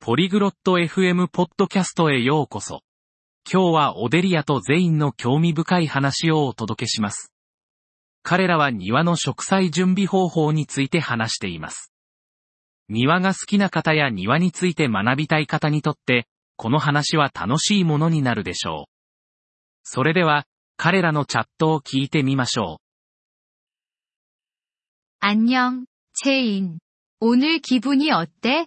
ポリグロット FM ポッドキャストへようこそ。今日はオデリアとゼインの興味深い話をお届けします。彼らは庭の植栽準備方法について話しています。庭が好きな方や庭について学びたい方にとって、この話は楽しいものになるでしょう。それでは、彼らのチャットを聞いてみましょう。안녕채인오늘기분이어때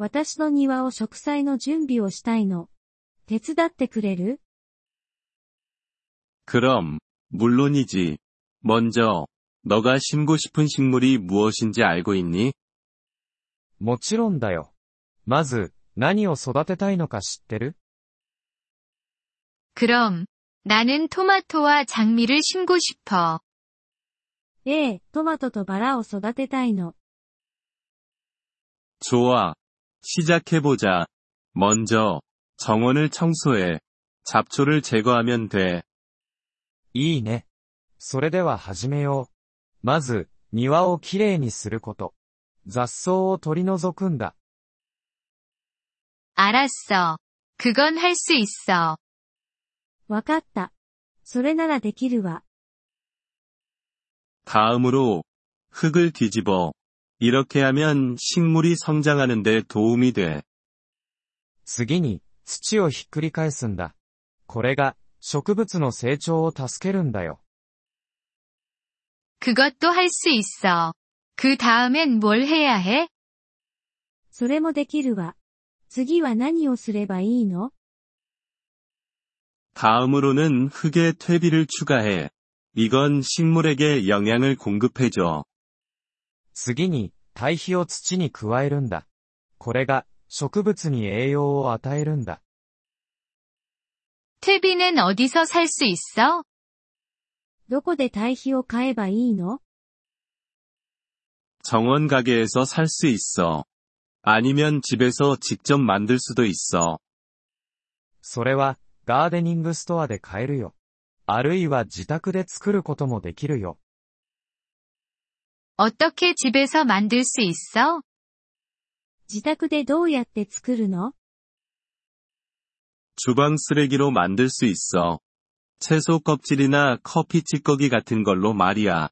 私の庭を植栽の準備をしたいの。手伝ってくれる그럼물론이지먼저너가심고싶은식물이무엇인지알고있니もちろんだよ。まず、何を育てたいのか知ってる그럼나는토마토와장미를심고싶어ええ、トマトとバラを育てたいの。좋아 시작해보자먼저정원을청소해잡초를제거하면 돼。 いいね。それでは始めよう。まず、庭をきれいにすること。雑草を取り除くんだ。알았어그건할수있어わかった。それならできるわ。 다음으로 흙을 뒤집어. 이렇게 하면 식물이 성장하는데 도움이 돼. 次に土をひっくり返すんだ。これが植物の成長を助けるんだよ。 그것도 할 수 있어. 그 다음엔 뭘 해야 해? それもできるわ。次は何をすればいいの 다음으로는 흙에 퇴비를 추가해. 이건 식물에게 영양을 공급해줘. 次に 堆肥を土に加えるんだ。これが植物に栄養を与えるんだ。 퇴비는 어디서 살 수 있어? どこで堆肥を買えばいいの 정원 가게에서 살 수 있어. 아니면 집에서 직접 만들 수도 있어. それはガーデニングストアで買えるよ。あるいは自宅で作ることもできるよ。 어떻게집에서만들수있어自宅でどうやって作るの주방쓰레기로만들수있어채소껍질이나커피찌꺼기같은걸로말이야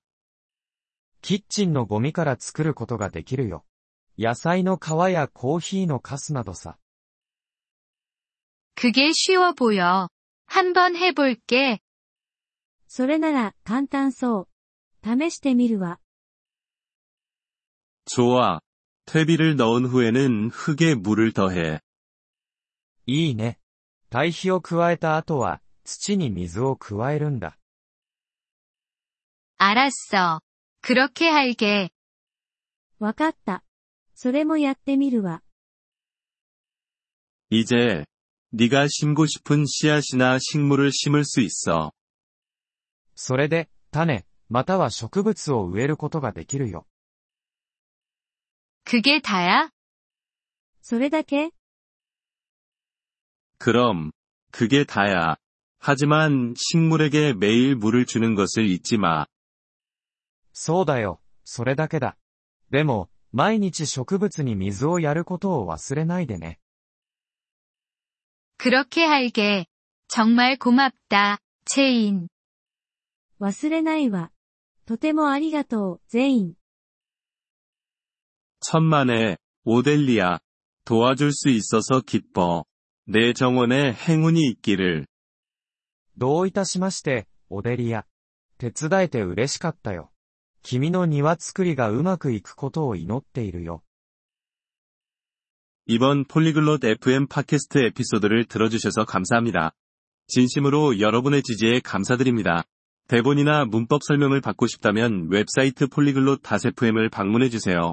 キッチンのゴミから作ることができるよ。野菜の皮やコーヒーのカスなどさ。그게쉬워보여한번해볼게それなら簡単そう。試してみるわ。 좋아퇴비를넣은후에는흙에물을더 해。 いいね。堆肥を加えた後は土に水を加えるんだ。알았어그렇게할 게。 わかった。それもやってみるわ。이제네가심고싶은씨앗이나식물을심을수있어それで、種、または植物を植えることができるよ。 그게다야それだけ그럼그게다야하지만식물에게매일물을주는것을잊지마そうだよ、それだけだ。でも、毎日植物に水をやることを忘れないでね。그렇게할게정말고맙다채인忘れないわ。とてもありがとう、ゼイン。 천만에오델리아도와줄수있어서기뻐내정원에행운이있기를どういたしまして、オデリア。手伝えて嬉しかったよ。君の庭作りがうまくいくことを祈っているよ。이번폴리글롯 FM 팟캐스트エピソード를들어주셔서감사합니다진심으로여러분의지지에감사드립니다 대본이나 문법 설명을 받고 싶다면 웹사이트 폴리글롯 FM을 방문해 주세요.